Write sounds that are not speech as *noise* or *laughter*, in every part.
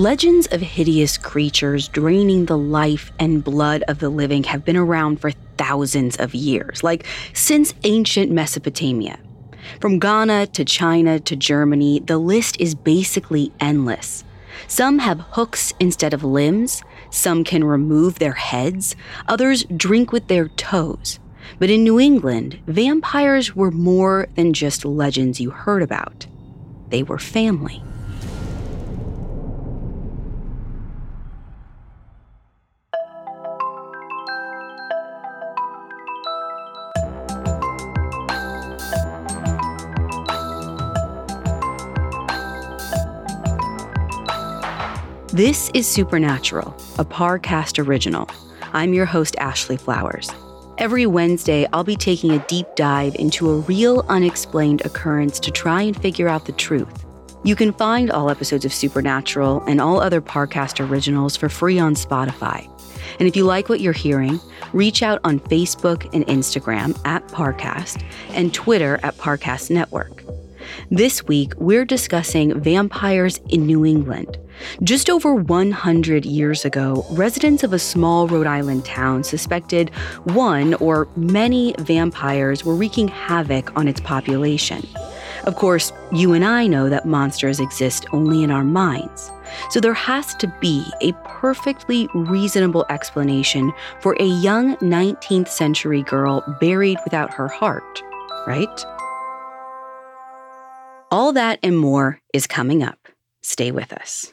Legends of hideous creatures draining the life and blood of the living have been around for thousands of years, like since ancient Mesopotamia. From Ghana to China to Germany, the list is basically endless. Some have hooks instead of limbs, some can remove their heads, others drink with their toes. But in New England, vampires were more than just legends you heard about, they were family. This is Supernatural, a Parcast original. I'm your host, Ashley Flowers. Every Wednesday, I'll be taking a deep dive into a real unexplained occurrence to try and figure out the truth. You can find all episodes of Supernatural and all other Parcast originals for free on Spotify. And if you like what you're hearing, reach out on Facebook and Instagram at Parcast and Twitter at Parcast Network. This week, we're discussing vampires in New England. Just over 100 years ago, residents of a small Rhode Island town suspected one or many vampires were wreaking havoc on its population. Of course, you and I know that monsters exist only in our minds. So there has to be a perfectly reasonable explanation for a young 19th century girl buried without her heart, right? All that and more is coming up. Stay with us.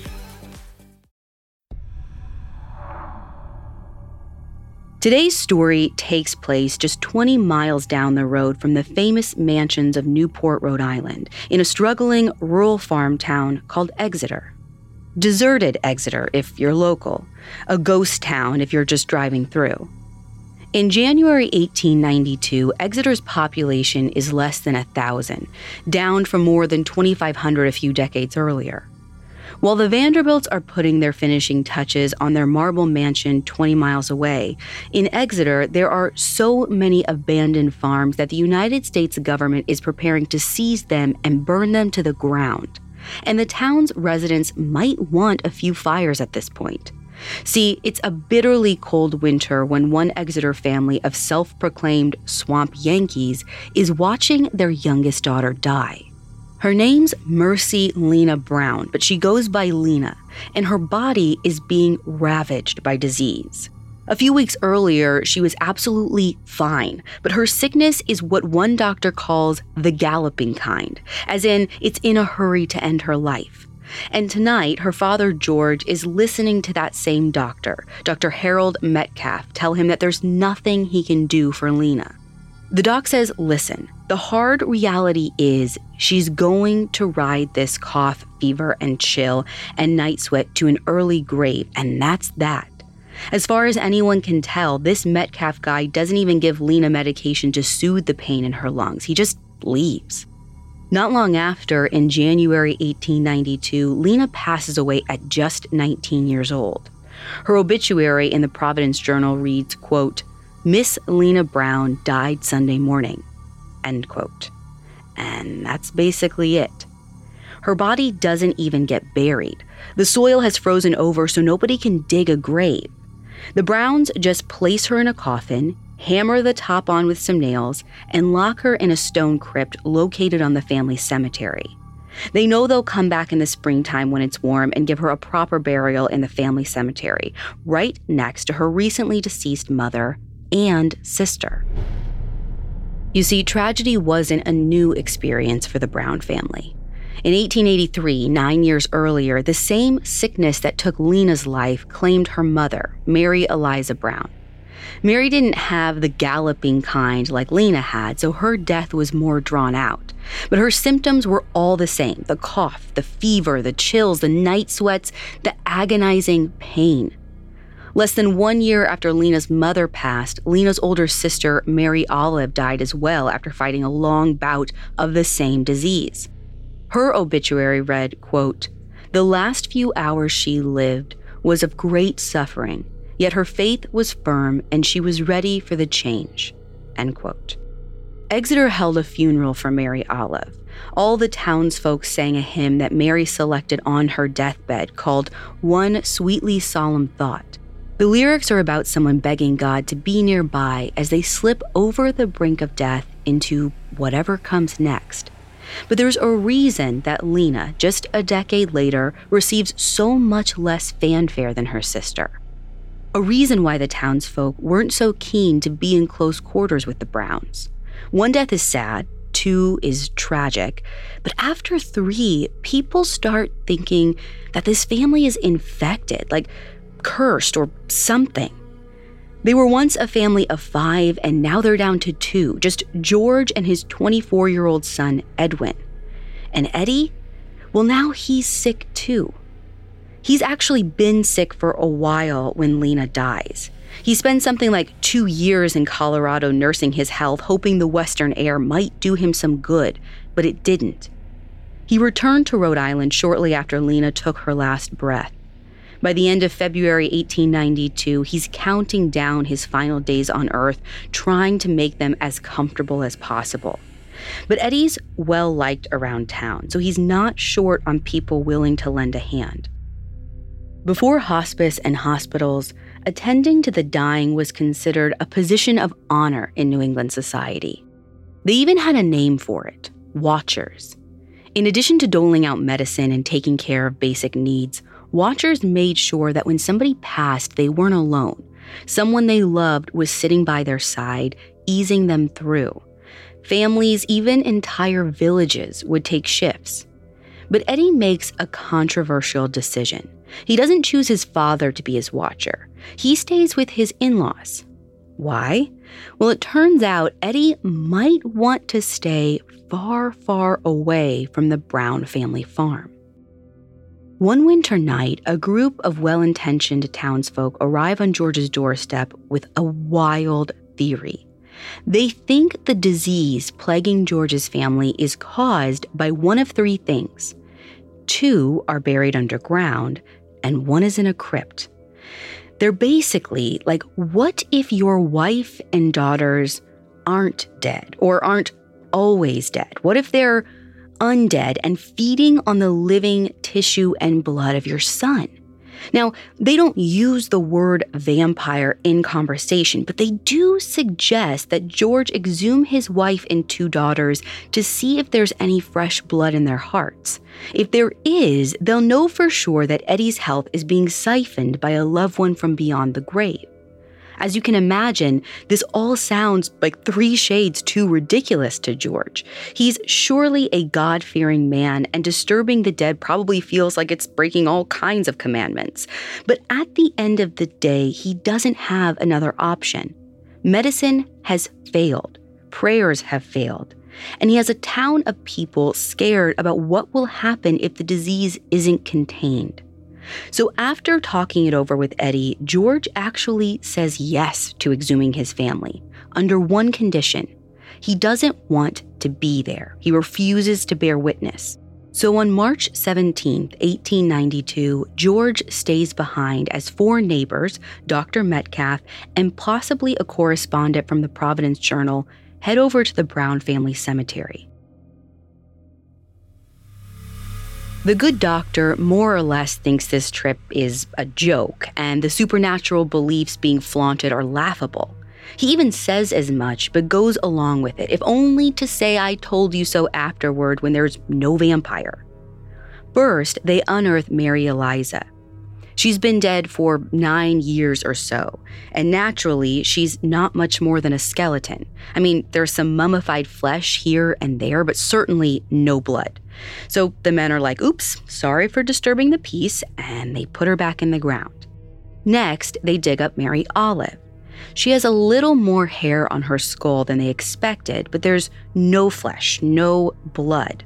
Today's story takes place just 20 miles down the road from the famous mansions of Newport, Rhode Island, in a struggling rural farm town called Exeter. Deserted Exeter if you're local, a ghost town if you're just driving through. In January 1892, Exeter's population is less than a thousand, down from more than 2,500 a few decades earlier. While the Vanderbilts are putting their finishing touches on their marble mansion 20 miles away, in Exeter, there are so many abandoned farms that the United States government is preparing to seize them and burn them to the ground. And the town's residents might want a few fires at this point. See, it's a bitterly cold winter when one Exeter family of self proclaimed swamp Yankees is watching their youngest daughter die. Her name's Mercy Lena Brown, but she goes by Lena, and her body is being ravaged by disease. A few weeks earlier, she was absolutely fine, but her sickness is what one doctor calls the galloping kind, as in, it's in a hurry to end her life. And tonight, her father, George, is listening to that same doctor, Dr. Harold Metcalf, tell him that there's nothing he can do for Lena. The doc says, listen, the hard reality is she's going to ride this cough, fever, and chill and night sweat to an early grave, and that's that. As far as anyone can tell, this Metcalf guy doesn't even give Lena medication to soothe the pain in her lungs. He just leaves. Not long after, in January 1892, Lena passes away at just 19 years old. Her obituary in the Providence Journal reads, quote, Miss Lena Brown died Sunday morning. End quote. And that's basically it. Her body doesn't even get buried. The soil has frozen over so nobody can dig a grave. The Browns just place her in a coffin, hammer the top on with some nails, and lock her in a stone crypt located on the family cemetery. They know they'll come back in the springtime when it's warm and give her a proper burial in the family cemetery, right next to her recently deceased mother and sister. You see, tragedy wasn't a new experience for the Brown family. In 1883, nine years earlier, the same sickness that took Lena's life claimed her mother, Mary Eliza Brown. Mary didn't have the galloping kind like Lena had, so her death was more drawn out. But her symptoms were all the same the cough, the fever, the chills, the night sweats, the agonizing pain. Less than one year after Lena's mother passed, Lena's older sister, Mary Olive, died as well after fighting a long bout of the same disease. Her obituary read, quote, The last few hours she lived was of great suffering, yet her faith was firm and she was ready for the change. End quote. Exeter held a funeral for Mary Olive. All the townsfolk sang a hymn that Mary selected on her deathbed called One Sweetly Solemn Thought. The lyrics are about someone begging God to be nearby as they slip over the brink of death into whatever comes next. But there's a reason that Lena, just a decade later, receives so much less fanfare than her sister. A reason why the townsfolk weren't so keen to be in close quarters with the Browns. One death is sad, two is tragic, but after three, people start thinking that this family is infected, like cursed or something. They were once a family of five, and now they're down to two just George and his 24 year old son, Edwin. And Eddie? Well, now he's sick too. He's actually been sick for a while when Lena dies. He spends something like two years in Colorado nursing his health, hoping the Western air might do him some good, but it didn't. He returned to Rhode Island shortly after Lena took her last breath. By the end of February 1892, he's counting down his final days on Earth, trying to make them as comfortable as possible. But Eddie's well liked around town, so he's not short on people willing to lend a hand. Before hospice and hospitals, attending to the dying was considered a position of honor in New England society. They even had a name for it watchers. Made sure that when somebody passed, they weren't alone. Someone they loved was sitting by their side, easing them through. Families, even entire villages, would take shifts. But Eddie makes a controversial decision. He doesn't choose his father to be his watcher, he stays with his in laws. Why? Well, it turns out Eddie might want to stay far, far away from the Brown family farm. One winter night, a group of well intentioned townsfolk arrive on George's doorstep with a wild theory. They think the disease plaguing George's family is caused by one of three things two are buried underground, and one is in a crypt. They're basically like, what if your wife and daughters aren't dead or aren't always dead? What if they're undead and feeding on the living tissue and blood of your son. Now, they don't use the word vampire in conversation, but they do suggest that George exhume his wife and two daughters to see if there's any fresh blood in their hearts. If there is, they'll know for sure that Eddie's health is being siphoned by a loved one from beyond the grave. As you can imagine, this all sounds like three shades too ridiculous to George. He's surely a God fearing man, and disturbing the dead probably feels like it's breaking all kinds of commandments. But at the end of the day, he doesn't have another option. Medicine has failed, prayers have failed. And he has a town of people scared about what will happen if the disease isn't contained. So, after talking it over with Eddie, George actually says yes to exhuming his family under one condition he doesn't want to be there, he refuses to bear witness. So on March 17, 1892, George stays behind as four neighbors, Dr. Metcalf, and possibly a correspondent from the Providence Journal, head over to the Brown family cemetery. The good doctor more or less thinks this trip is a joke and the supernatural beliefs being flaunted are laughable. He even says as much, but goes along with it, if only to say I told you so afterward when there's no vampire. First, they unearth Mary Eliza, She's been dead for nine years or so, and naturally, she's not much more than a skeleton. I mean, there's some mummified flesh here and there, but certainly no blood. So the men are like, oops, sorry for disturbing the peace, and they put her back in the ground. Next, they dig up Mary Olive. She has a little more hair on her skull than they expected, but there's no flesh, no blood.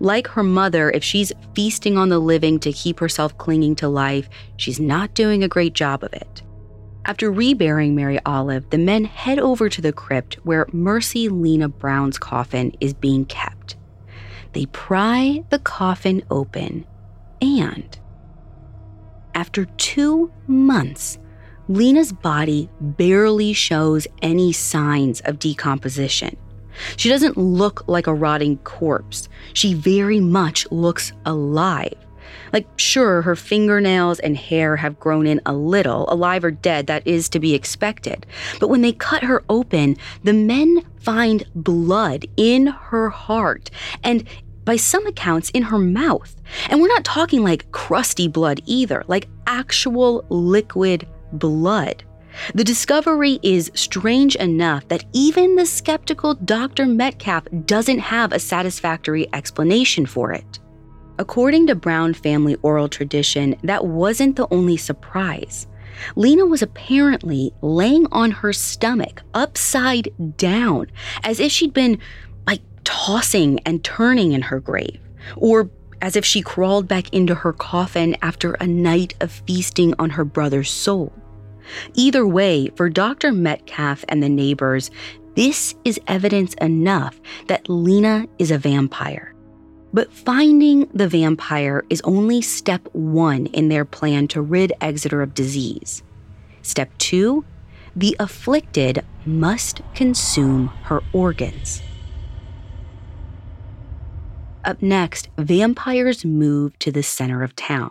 Like her mother, if she's feasting on the living to keep herself clinging to life, she's not doing a great job of it. After reburying Mary Olive, the men head over to the crypt where Mercy Lena Brown's coffin is being kept. They pry the coffin open, and after two months, Lena's body barely shows any signs of decomposition. She doesn't look like a rotting corpse. She very much looks alive. Like, sure, her fingernails and hair have grown in a little, alive or dead, that is to be expected. But when they cut her open, the men find blood in her heart and, by some accounts, in her mouth. And we're not talking like crusty blood either, like actual liquid blood. The discovery is strange enough that even the skeptical Dr. Metcalf doesn't have a satisfactory explanation for it. According to Brown family oral tradition, that wasn't the only surprise. Lena was apparently laying on her stomach, upside down, as if she'd been like tossing and turning in her grave, or as if she crawled back into her coffin after a night of feasting on her brother's soul. Either way, for Dr. Metcalf and the neighbors, this is evidence enough that Lena is a vampire. But finding the vampire is only step one in their plan to rid Exeter of disease. Step two the afflicted must consume her organs. Up next, vampires move to the center of town.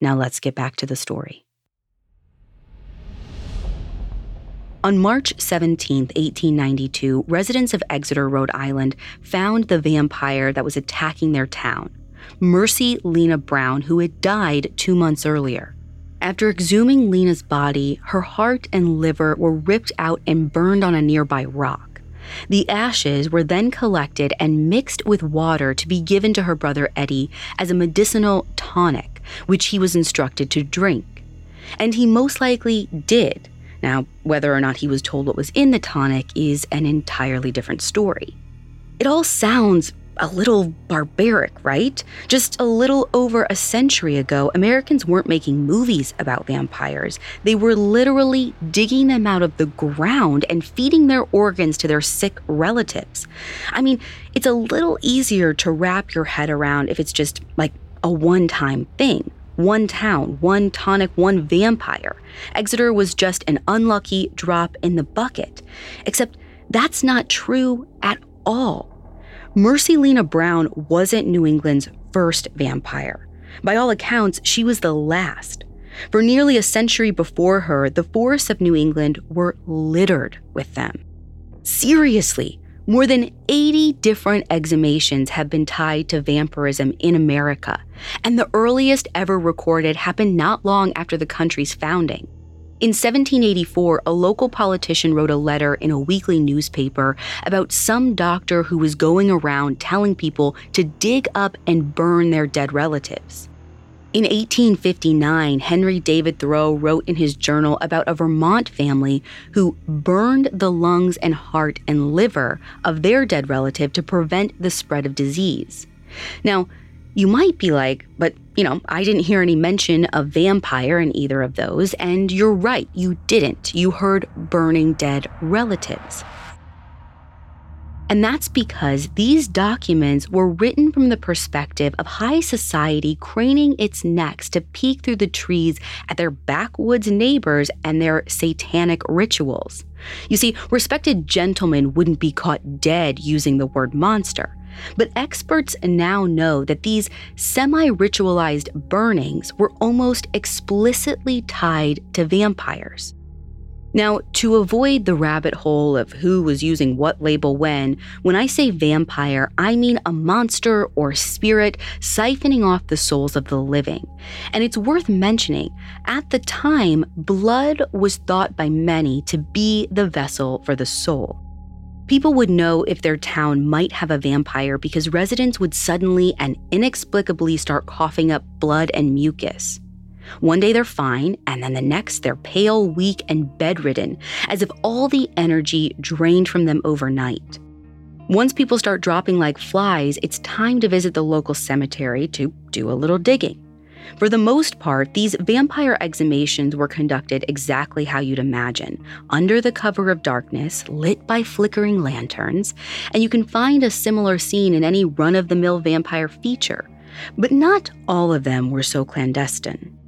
Now let's get back to the story. On March 17, 1892, residents of Exeter, Rhode Island, found the vampire that was attacking their town, Mercy Lena Brown, who had died two months earlier. After exhuming Lena's body, her heart and liver were ripped out and burned on a nearby rock. The ashes were then collected and mixed with water to be given to her brother Eddie as a medicinal tonic, which he was instructed to drink. And he most likely did now, whether or not he was told what was in the tonic is an entirely different story. It all sounds a little barbaric, right? Just a little over a century ago, Americans weren't making movies about vampires. They were literally digging them out of the ground and feeding their organs to their sick relatives. I mean, it's a little easier to wrap your head around if it's just like a one time thing one town, one tonic, one vampire. Exeter was just an unlucky drop in the bucket. Except that's not true at all. Mercy Lena Brown wasn't New England's first vampire. By all accounts, she was the last. For nearly a century before her, the forests of New England were littered with them. Seriously, more than 80 different exhumations have been tied to vampirism in America, and the earliest ever recorded happened not long after the country's founding. In 1784, a local politician wrote a letter in a weekly newspaper about some doctor who was going around telling people to dig up and burn their dead relatives. In 1859, Henry David Thoreau wrote in his journal about a Vermont family who burned the lungs and heart and liver of their dead relative to prevent the spread of disease. Now, you might be like, but you know, I didn't hear any mention of vampire in either of those, and you're right, you didn't. You heard burning dead relatives. And that's because these documents were written from the perspective of high society craning its necks to peek through the trees at their backwoods neighbors and their satanic rituals. You see, respected gentlemen wouldn't be caught dead using the word monster. But experts now know that these semi ritualized burnings were almost explicitly tied to vampires. Now, to avoid the rabbit hole of who was using what label when, when I say vampire, I mean a monster or spirit siphoning off the souls of the living. And it's worth mentioning, at the time, blood was thought by many to be the vessel for the soul. People would know if their town might have a vampire because residents would suddenly and inexplicably start coughing up blood and mucus. One day they're fine, and then the next they're pale, weak, and bedridden, as if all the energy drained from them overnight. Once people start dropping like flies, it's time to visit the local cemetery to do a little digging. For the most part, these vampire exhumations were conducted exactly how you'd imagine under the cover of darkness, lit by flickering lanterns, and you can find a similar scene in any run of the mill vampire feature. But not all of them were so clandestine.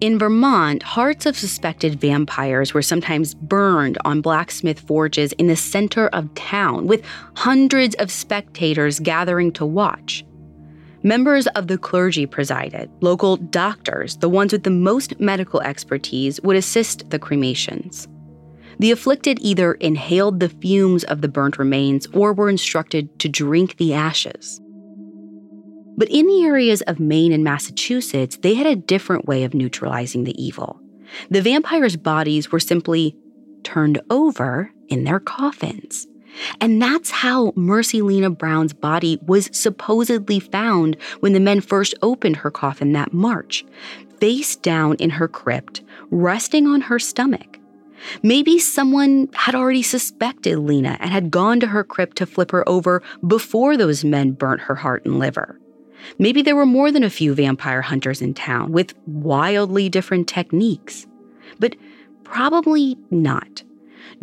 In Vermont, hearts of suspected vampires were sometimes burned on blacksmith forges in the center of town, with hundreds of spectators gathering to watch. Members of the clergy presided. Local doctors, the ones with the most medical expertise, would assist the cremations. The afflicted either inhaled the fumes of the burnt remains or were instructed to drink the ashes. But in the areas of Maine and Massachusetts, they had a different way of neutralizing the evil. The vampires' bodies were simply turned over in their coffins. And that's how Mercy Lena Brown's body was supposedly found when the men first opened her coffin that March, face down in her crypt, resting on her stomach. Maybe someone had already suspected Lena and had gone to her crypt to flip her over before those men burnt her heart and liver. Maybe there were more than a few vampire hunters in town with wildly different techniques. But probably not.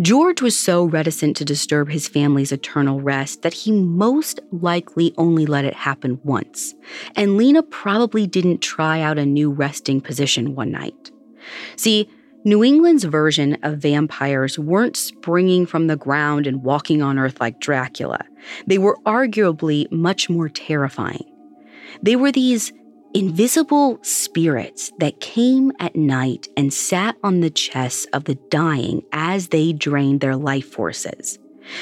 George was so reticent to disturb his family's eternal rest that he most likely only let it happen once. And Lena probably didn't try out a new resting position one night. See, New England's version of vampires weren't springing from the ground and walking on Earth like Dracula. They were arguably much more terrifying. They were these invisible spirits that came at night and sat on the chests of the dying as they drained their life forces.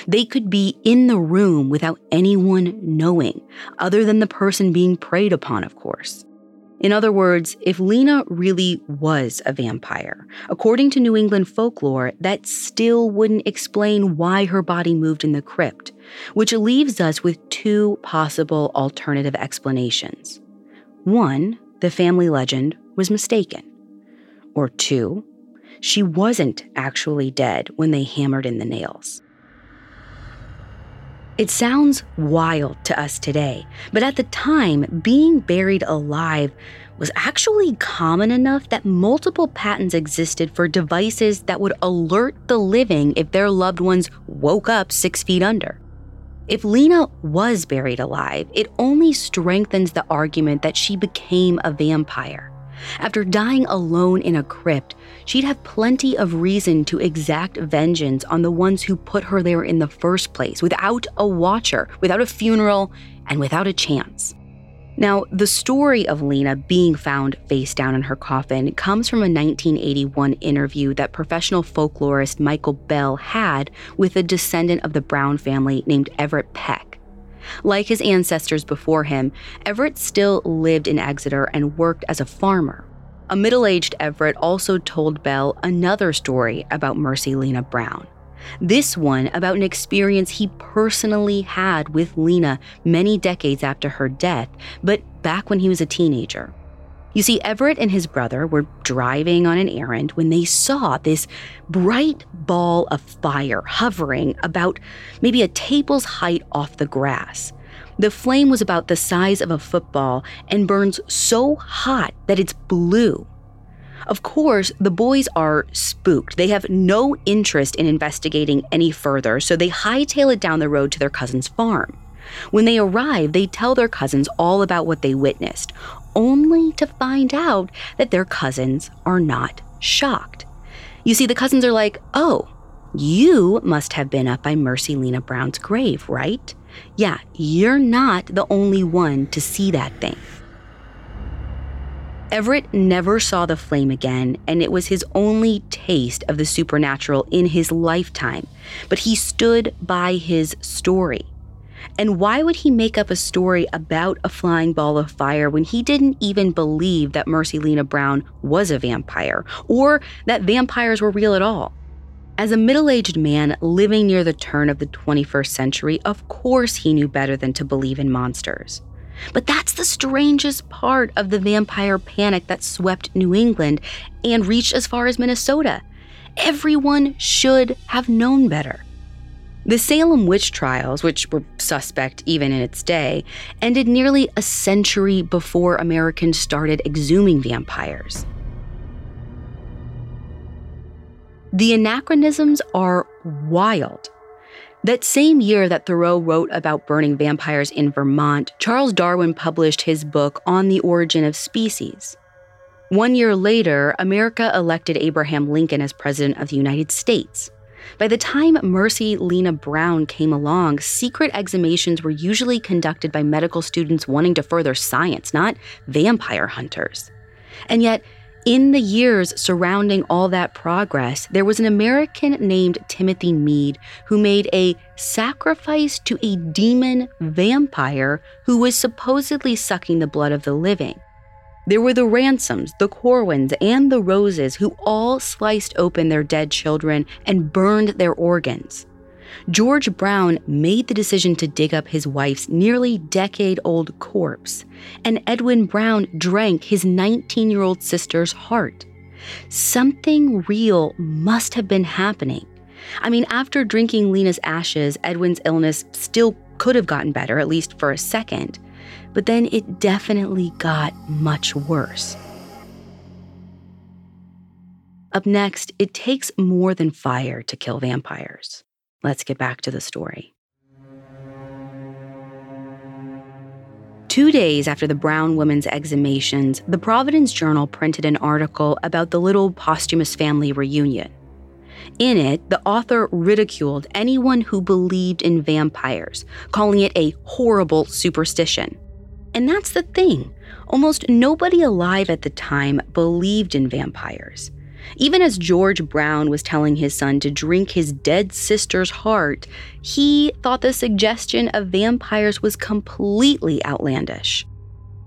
They could be in the room without anyone knowing, other than the person being preyed upon, of course. In other words, if Lena really was a vampire, according to New England folklore, that still wouldn't explain why her body moved in the crypt, which leaves us with two possible alternative explanations. One, the family legend was mistaken. Or two, she wasn't actually dead when they hammered in the nails. It sounds wild to us today, but at the time, being buried alive was actually common enough that multiple patents existed for devices that would alert the living if their loved ones woke up six feet under. If Lena was buried alive, it only strengthens the argument that she became a vampire. After dying alone in a crypt, she'd have plenty of reason to exact vengeance on the ones who put her there in the first place, without a watcher, without a funeral, and without a chance. Now, the story of Lena being found face down in her coffin comes from a 1981 interview that professional folklorist Michael Bell had with a descendant of the Brown family named Everett Peck. Like his ancestors before him, Everett still lived in Exeter and worked as a farmer. A middle aged Everett also told Bell another story about Mercy Lena Brown. This one about an experience he personally had with Lena many decades after her death, but back when he was a teenager. You see, Everett and his brother were driving on an errand when they saw this bright ball of fire hovering about maybe a table's height off the grass. The flame was about the size of a football and burns so hot that it's blue. Of course, the boys are spooked. They have no interest in investigating any further, so they hightail it down the road to their cousin's farm. When they arrive, they tell their cousins all about what they witnessed, only to find out that their cousins are not shocked. You see, the cousins are like, oh, you must have been up by Mercy Lena Brown's grave, right? Yeah, you're not the only one to see that thing. Everett never saw the flame again, and it was his only taste of the supernatural in his lifetime. But he stood by his story. And why would he make up a story about a flying ball of fire when he didn't even believe that Mercy Lena Brown was a vampire or that vampires were real at all? As a middle aged man living near the turn of the 21st century, of course he knew better than to believe in monsters. But that's the strangest part of the vampire panic that swept New England and reached as far as Minnesota. Everyone should have known better. The Salem witch trials, which were suspect even in its day, ended nearly a century before Americans started exhuming vampires. The anachronisms are wild. That same year that Thoreau wrote about burning vampires in Vermont, Charles Darwin published his book On the Origin of Species. One year later, America elected Abraham Lincoln as President of the United States. By the time Mercy Lena Brown came along, secret exhumations were usually conducted by medical students wanting to further science, not vampire hunters. And yet, in the years surrounding all that progress, there was an American named Timothy Mead who made a sacrifice to a demon vampire who was supposedly sucking the blood of the living. There were the Ransoms, the Corwins, and the Roses who all sliced open their dead children and burned their organs. George Brown made the decision to dig up his wife's nearly decade old corpse, and Edwin Brown drank his 19 year old sister's heart. Something real must have been happening. I mean, after drinking Lena's ashes, Edwin's illness still could have gotten better, at least for a second, but then it definitely got much worse. Up next, it takes more than fire to kill vampires. Let's get back to the story. Two days after the Brown woman's exhumations, the Providence Journal printed an article about the little posthumous family reunion. In it, the author ridiculed anyone who believed in vampires, calling it a horrible superstition. And that's the thing almost nobody alive at the time believed in vampires. Even as George Brown was telling his son to drink his dead sister's heart, he thought the suggestion of vampires was completely outlandish.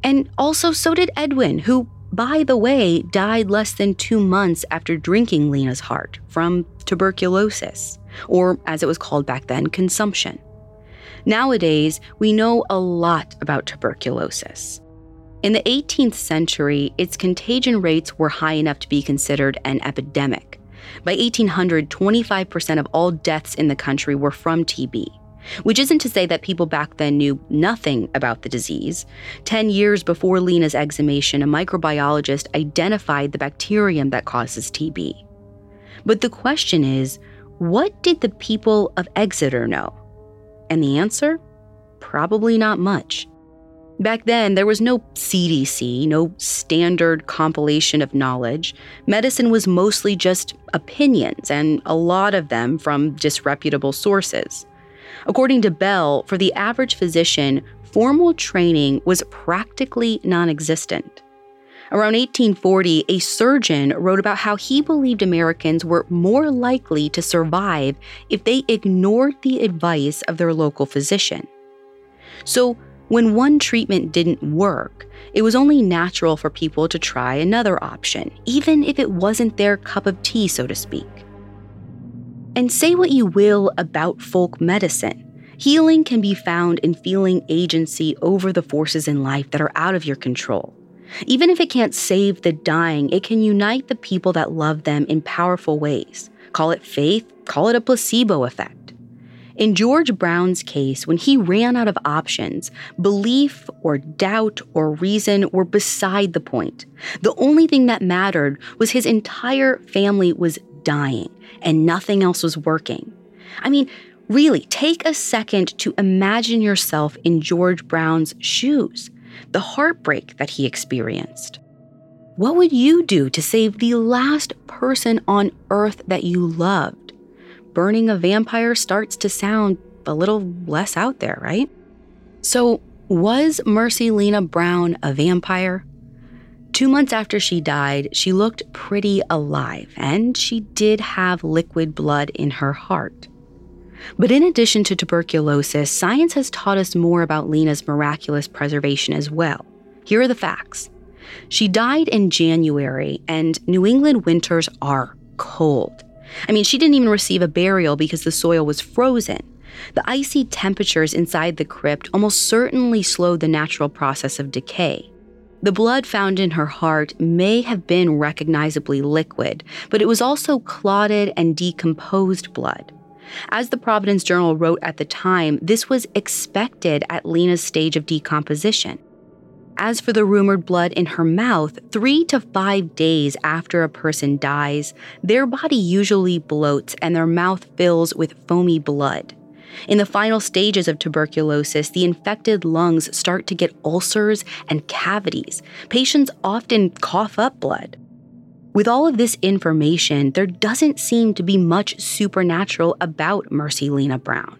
And also, so did Edwin, who, by the way, died less than two months after drinking Lena's heart from tuberculosis, or as it was called back then, consumption. Nowadays, we know a lot about tuberculosis. In the 18th century, its contagion rates were high enough to be considered an epidemic. By 1800, 25% of all deaths in the country were from TB, which isn't to say that people back then knew nothing about the disease. Ten years before Lena's exhumation, a microbiologist identified the bacterium that causes TB. But the question is what did the people of Exeter know? And the answer? Probably not much. Back then, there was no CDC, no standard compilation of knowledge. Medicine was mostly just opinions, and a lot of them from disreputable sources. According to Bell, for the average physician, formal training was practically non existent. Around 1840, a surgeon wrote about how he believed Americans were more likely to survive if they ignored the advice of their local physician. So, when one treatment didn't work, it was only natural for people to try another option, even if it wasn't their cup of tea, so to speak. And say what you will about folk medicine. Healing can be found in feeling agency over the forces in life that are out of your control. Even if it can't save the dying, it can unite the people that love them in powerful ways. Call it faith, call it a placebo effect. In George Brown's case, when he ran out of options, belief or doubt or reason were beside the point. The only thing that mattered was his entire family was dying and nothing else was working. I mean, really, take a second to imagine yourself in George Brown's shoes, the heartbreak that he experienced. What would you do to save the last person on earth that you loved? Burning a vampire starts to sound a little less out there, right? So, was Mercy Lena Brown a vampire? Two months after she died, she looked pretty alive, and she did have liquid blood in her heart. But in addition to tuberculosis, science has taught us more about Lena's miraculous preservation as well. Here are the facts. She died in January, and New England winters are cold. I mean, she didn't even receive a burial because the soil was frozen. The icy temperatures inside the crypt almost certainly slowed the natural process of decay. The blood found in her heart may have been recognizably liquid, but it was also clotted and decomposed blood. As the Providence Journal wrote at the time, this was expected at Lena's stage of decomposition. As for the rumored blood in her mouth, three to five days after a person dies, their body usually bloats and their mouth fills with foamy blood. In the final stages of tuberculosis, the infected lungs start to get ulcers and cavities. Patients often cough up blood. With all of this information, there doesn't seem to be much supernatural about Mercy Lena Brown.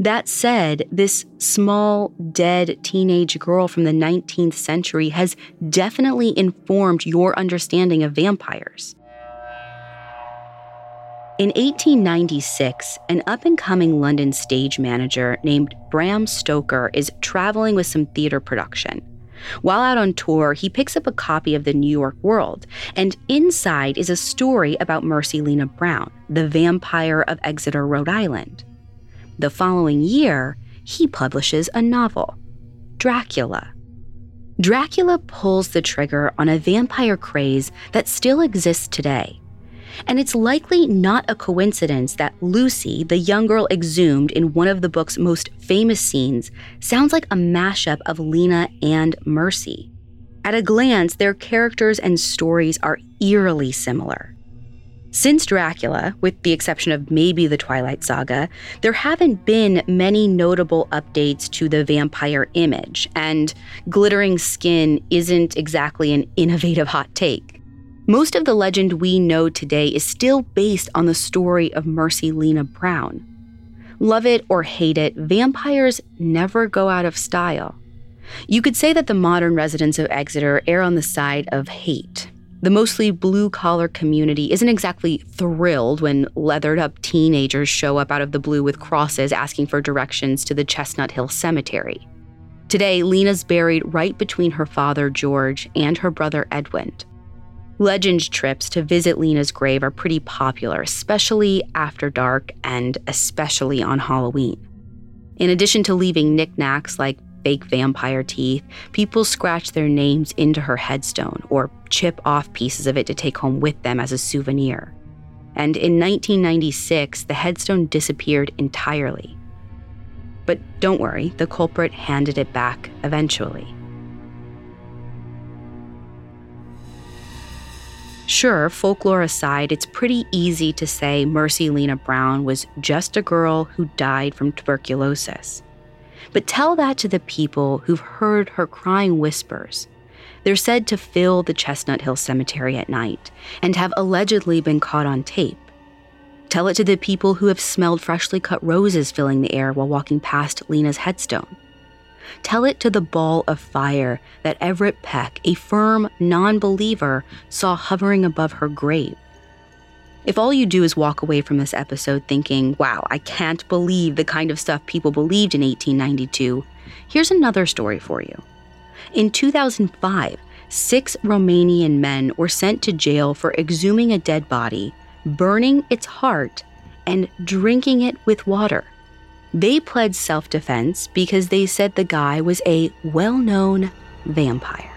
That said, this small, dead teenage girl from the 19th century has definitely informed your understanding of vampires. In 1896, an up and coming London stage manager named Bram Stoker is traveling with some theater production. While out on tour, he picks up a copy of the New York World, and inside is a story about Mercy Lena Brown, the vampire of Exeter, Rhode Island. The following year, he publishes a novel, Dracula. Dracula pulls the trigger on a vampire craze that still exists today. And it's likely not a coincidence that Lucy, the young girl exhumed in one of the book's most famous scenes, sounds like a mashup of Lena and Mercy. At a glance, their characters and stories are eerily similar. Since Dracula, with the exception of maybe the Twilight Saga, there haven't been many notable updates to the vampire image, and glittering skin isn't exactly an *laughs* innovative hot take. Most of the legend we know today is still based on the story of Mercy Lena Brown. Love it or hate it, vampires never go out of style. You could say that the modern residents of Exeter err on the side of hate, the mostly blue collar community isn't exactly thrilled when leathered up teenagers show up out of the blue with crosses asking for directions to the Chestnut Hill Cemetery. Today, Lena's buried right between her father, George, and her brother, Edwin. Legend trips to visit Lena's grave are pretty popular, especially after dark and especially on Halloween. In addition to leaving knickknacks like fake vampire teeth, people scratch their names into her headstone or chip off pieces of it to take home with them as a souvenir. And in 1996, the headstone disappeared entirely. But don't worry, the culprit handed it back eventually. Sure, folklore aside, it's pretty easy to say Mercy Lena Brown was just a girl who died from tuberculosis. But tell that to the people who've heard her crying whispers. They're said to fill the Chestnut Hill Cemetery at night and have allegedly been caught on tape. Tell it to the people who have smelled freshly cut roses filling the air while walking past Lena's headstone. Tell it to the ball of fire that Everett Peck, a firm non believer, saw hovering above her grave. If all you do is walk away from this episode thinking, wow, I can't believe the kind of stuff people believed in 1892, here's another story for you. In 2005, six Romanian men were sent to jail for exhuming a dead body, burning its heart, and drinking it with water. They pled self defense because they said the guy was a well known vampire.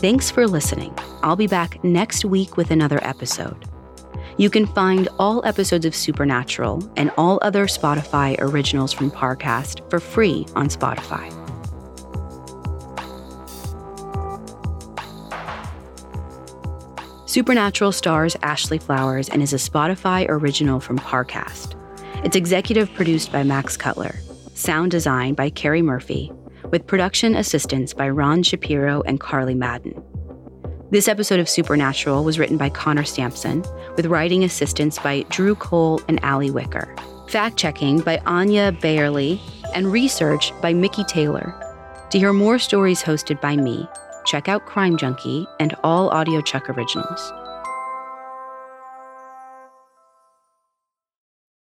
Thanks for listening. I'll be back next week with another episode. You can find all episodes of Supernatural and all other Spotify originals from Parcast for free on Spotify. Supernatural stars Ashley Flowers and is a Spotify original from Parcast. It's executive produced by Max Cutler, sound design by Carrie Murphy, with production assistance by Ron Shapiro and Carly Madden. This episode of Supernatural was written by Connor Stampson, with writing assistance by Drew Cole and Allie Wicker. Fact checking by Anya Bayerly, and research by Mickey Taylor. To hear more stories hosted by me, check out Crime Junkie and all Audiochuck originals.